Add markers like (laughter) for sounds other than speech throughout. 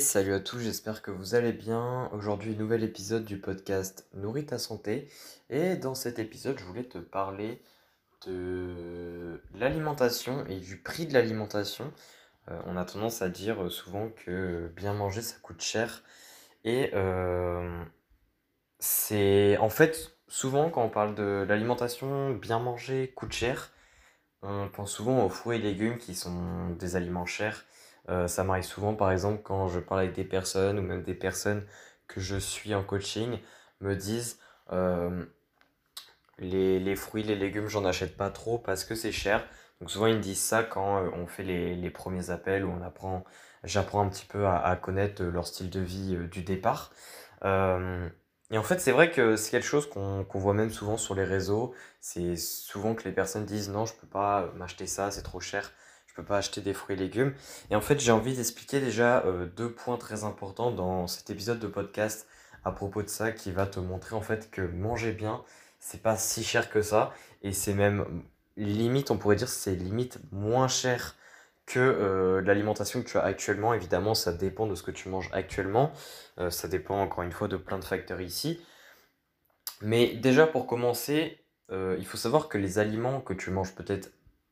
Salut à tous, j'espère que vous allez bien. Aujourd'hui, nouvel épisode du podcast Nourris ta santé. Et dans cet épisode, je voulais te parler de l'alimentation et du prix de l'alimentation. Euh, on a tendance à dire souvent que bien manger, ça coûte cher. Et euh, c'est en fait, souvent quand on parle de l'alimentation, bien manger coûte cher, on pense souvent aux fruits et légumes qui sont des aliments chers. Euh, ça m'arrive souvent, par exemple, quand je parle avec des personnes ou même des personnes que je suis en coaching, me disent les, fruits, les légumes, j'en achète pas trop parce que c'est cher. Donc souvent ils me disent ça quand on fait les, premiers appels où on apprend, j'apprends un petit peu à, à connaître leur style de vie du départ. et en fait, c'est vrai que c'est quelque chose qu'on qu'on voit même souvent sur les réseaux. C'est souvent que les personnes disent non, je peux pas m'acheter ça, c'est trop cher pas acheter des fruits et légumes. Et en fait, j'ai envie d'expliquer déjà euh, deux points très importants dans cet épisode de podcast à propos de ça qui va te montrer en fait que manger bien, c'est pas si cher que ça et c'est même limite, on pourrait dire, c'est limite moins cher que euh, l'alimentation que tu as actuellement. Évidemment, ça dépend de ce que tu manges actuellement. Euh, ça dépend encore une fois de plein de facteurs ici. Mais déjà pour commencer, il faut savoir que les aliments que tu manges peut-être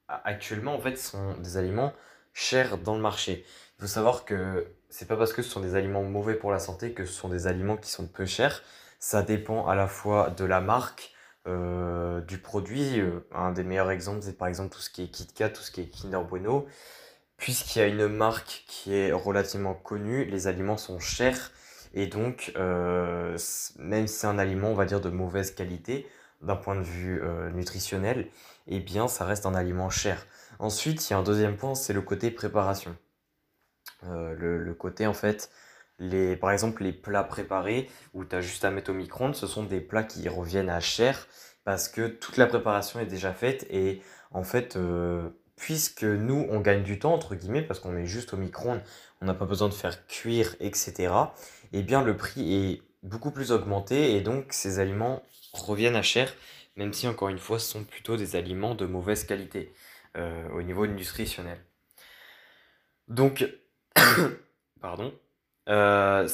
actuellement, en fait, sont des aliments chers dans le marché. Il faut savoir que c'est pas parce que ce sont des aliments mauvais pour la santé que ce sont des aliments qui sont peu chers. Ça dépend à la fois de la marque, euh, du produit. Euh, un des meilleurs exemples, c'est par exemple tout ce qui est KitKat, tout ce qui est Kinder Bueno. Puisqu'il y a une marque qui est relativement connue, les aliments sont chers. Et donc, euh, même si c'est un aliment, on va dire, de mauvaise qualité, d'un point de vue nutritionnel, eh bien ça reste un aliment cher. Ensuite, il y a un deuxième point, c'est le côté préparation. Euh, le, côté en fait, par exemple les plats préparés où tu as juste à mettre au micro-ondes, ce sont des plats qui reviennent à cher parce que toute la préparation est déjà faite et en fait, euh, puisque nous on gagne du temps entre guillemets parce qu'on met juste au micro-ondes, on n'a pas besoin de faire cuire, etc. Eh bien le prix est beaucoup plus augmenté et donc ces aliments reviennent à cher même si encore une fois ce sont plutôt des aliments de mauvaise qualité euh, au niveau nutritionnel. Donc, (coughs) pardon, euh,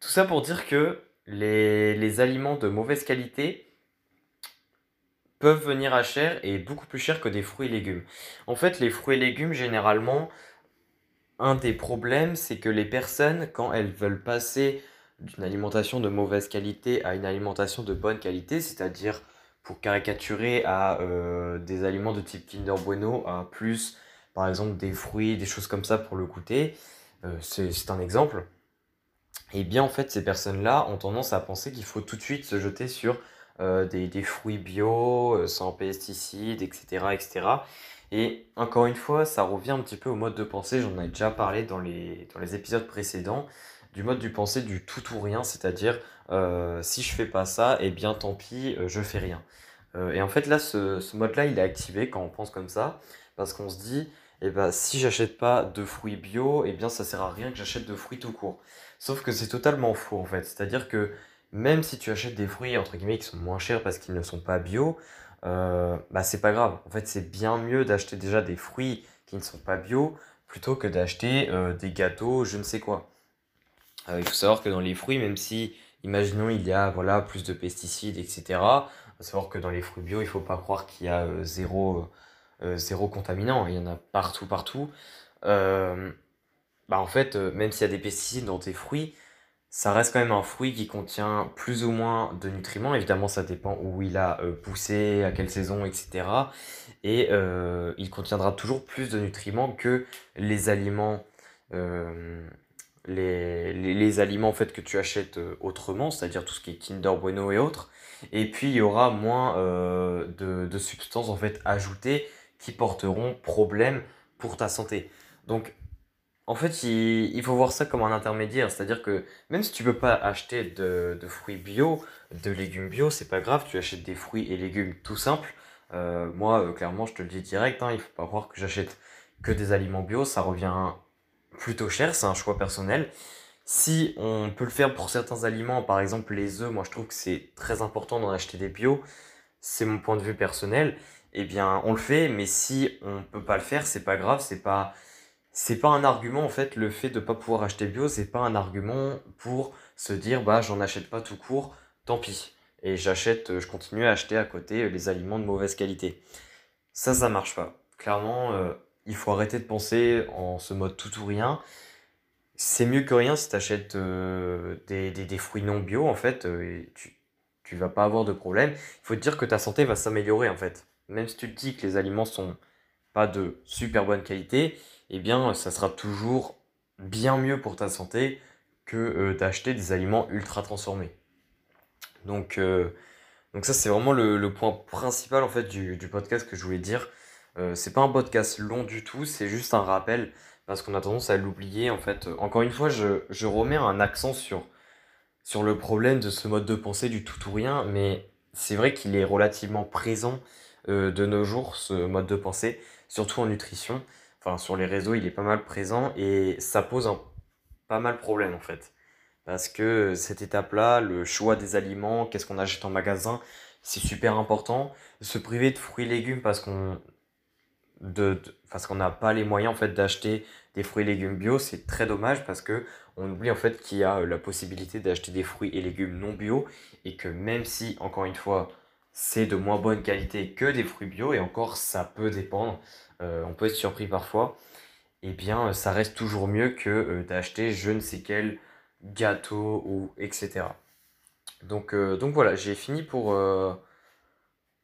tout ça pour dire que les, les, aliments de mauvaise qualité peuvent venir à cher et beaucoup plus cher que des fruits et légumes. En fait, les fruits et légumes, généralement, un des problèmes, c'est que les personnes, quand elles veulent passer d'une alimentation de mauvaise qualité à une alimentation de bonne qualité, c'est-à-dire pour caricaturer à euh, des aliments de type Kinder Bueno, à plus par exemple des fruits, des choses comme ça pour le goûter, euh, c'est un exemple. Et bien en fait ces personnes-là ont tendance à penser qu'il faut tout de suite se jeter sur euh, des, fruits bio, sans pesticides, etc., etc. Et encore une fois, ça revient un petit peu au mode de pensée, j'en ai déjà parlé dans les épisodes précédents, du mode du pensée du tout ou rien, c'est-à-dire euh, si je fais pas ça, et eh bien tant pis, euh, je fais rien. Euh, et en fait là, ce, mode-là, il est activé quand on pense comme ça, parce qu'on se dit, eh ben, si j'achète pas de fruits bio, eh bien ça sert à rien que j'achète de fruits tout court. Sauf que c'est totalement faux en fait, c'est-à-dire que même si tu achètes des fruits entre guillemets qui sont moins chers parce qu'ils ne sont pas bio, bah c'est pas grave. En fait, c'est bien mieux d'acheter déjà des fruits qui ne sont pas bio plutôt que d'acheter des gâteaux, je ne sais quoi. Il faut savoir que dans les fruits, même si imaginons il y a voilà, plus de pesticides, etc. Il faut savoir que dans les fruits bio, il ne faut pas croire qu'il y a euh, zéro, euh, zéro contaminant. Il y en a partout, partout. Euh, bah en fait, même s'il y a des pesticides dans tes fruits, ça reste quand même un fruit qui contient plus ou moins de nutriments. Évidemment, ça dépend où il a poussé, à quelle saison, etc. Et il contiendra toujours plus de nutriments que les aliments les, les, aliments en fait, que tu achètes euh, autrement, c'est-à-dire tout ce qui est Kinder Bueno et autres. Et puis il y aura moins euh, de, de, substances en fait ajoutées qui porteront problème pour ta santé. Donc en fait, il, il, faut voir ça comme un intermédiaire, c'est-à-dire que même si tu peux pas acheter de, de fruits bio, de légumes bio, c'est pas grave, tu achètes des fruits et légumes tout simples. Euh, moi, clairement, je te le dis direct, hein, il faut pas croire que j'achète que des aliments bio, ça revient plutôt cher, c'est un choix personnel. Si on peut le faire pour certains aliments, par exemple les œufs, moi je trouve que c'est très important d'en acheter des bio, c'est mon point de vue personnel, eh bien on le fait, mais si on peut pas le faire, c'est pas grave, c'est pas c'est pas un argument en fait le fait de pas pouvoir acheter bio, c'est pas un argument pour se dire bah j'en achète pas tout court, tant pis. Et j'achète, je continue à acheter à côté les aliments de mauvaise qualité. Ça, ça marche pas. Clairement, euh, il faut arrêter de penser en ce mode tout ou rien. C'est mieux que rien si tu achètes euh, des, des, fruits non bio en fait, euh, tu, tu vas pas avoir de problème. Il faut te dire que ta santé va s'améliorer en fait. Même si tu te dis que les aliments sont pas de super bonne qualité, eh bien ça sera toujours bien mieux pour ta santé que euh, d'acheter des aliments ultra transformés. Donc, donc ça c'est vraiment le, point principal en fait du, podcast que je voulais dire. Euh, c'est pas un podcast long du tout, c'est juste un rappel parce qu'on a tendance à l'oublier en fait. Encore une fois, je, je remets un accent sur sur le problème de ce mode de pensée du tout ou rien, mais c'est vrai qu'il est relativement présent euh, de nos jours, ce mode de pensée, surtout en nutrition. Enfin, sur les réseaux, il est pas mal présent et ça pose un, pas mal de problèmes en fait. Parce que cette étape-là, le choix des aliments, qu'est-ce qu'on achète en magasin, c'est super important. Se priver de fruits et légumes parce qu'on de, parce qu'on n'a pas les moyens en fait d'acheter des fruits et légumes bio, c'est très dommage parce que on oublie en fait qu'il y a euh, la possibilité d'acheter des fruits et légumes non bio et que même si encore une fois c'est de moins bonne qualité que des fruits bio et encore ça peut dépendre, euh, on peut être surpris parfois, et eh bien ça reste toujours mieux que euh, d'acheter je ne sais quel gâteau ou etc. Donc, donc voilà, j'ai fini pour,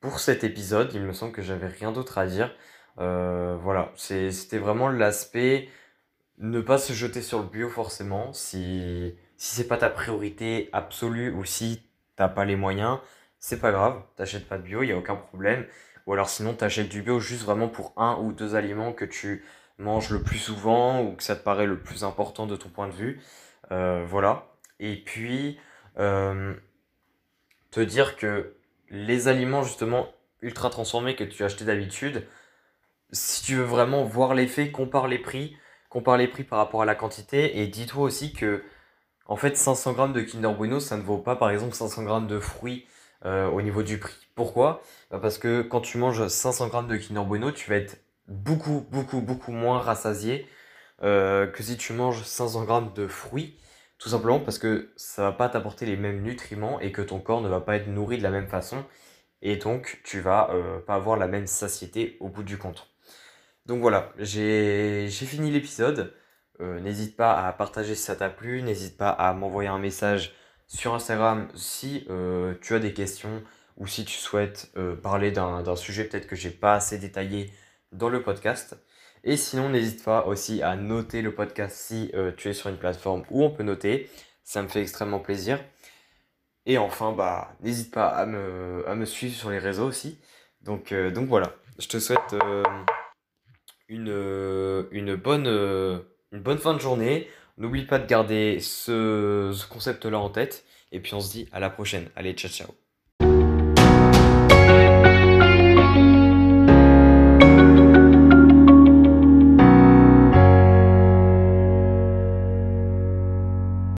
pour cet épisode. Il me semble que j'avais rien d'autre à dire. Voilà, c'était vraiment l'aspect ne pas se jeter sur le bio forcément si si c'est pas ta priorité absolue ou si t'as pas les moyens c'est pas grave t'achètes pas de bio il y a aucun problème. Ou alors sinon t'achètes du bio juste vraiment pour un ou deux aliments que tu manges le plus souvent ou que ça te paraît le plus important de ton point de vue. Euh, voilà. Et puis euh, te dire que les aliments justement ultra transformés que tu as achetés d'habitude si tu veux vraiment voir l'effet compare les prix compare les prix par rapport à la quantité et dis-toi aussi que en fait 500 grammes de Kinder Bueno ça ne vaut pas par exemple 500 grammes de fruits euh, au niveau du prix. Pourquoi? Bah, Parce que quand tu manges 500 grammes de Kinder Bueno tu vas être beaucoup beaucoup beaucoup moins rassasié euh, que si tu manges 500 grammes de fruits tout simplement parce que ça va pas t'apporter les mêmes nutriments et que ton corps ne va pas être nourri de la même façon et donc tu vas euh, pas avoir la même satiété au bout du compte. Donc voilà, j'ai fini l'épisode. Euh, n'hésite pas à partager si ça t'a plu, n'hésite pas à m'envoyer un message sur Instagram si euh, tu as des questions ou si tu souhaites euh, parler d'un sujet peut-être que j'ai pas assez détaillé dans le podcast. Et sinon, n'hésite pas aussi à noter le podcast si tu es sur une plateforme où on peut noter. Ça me fait extrêmement plaisir. Et enfin, bah, n'hésite pas à me, à me suivre sur les réseaux aussi. Donc, donc voilà, je te souhaite une, euh, une, bonne, euh, bonne fin de journée. N'oublie pas de garder ce, ce concept-là en tête. Et puis on se dit à la prochaine. Allez, ciao ciao.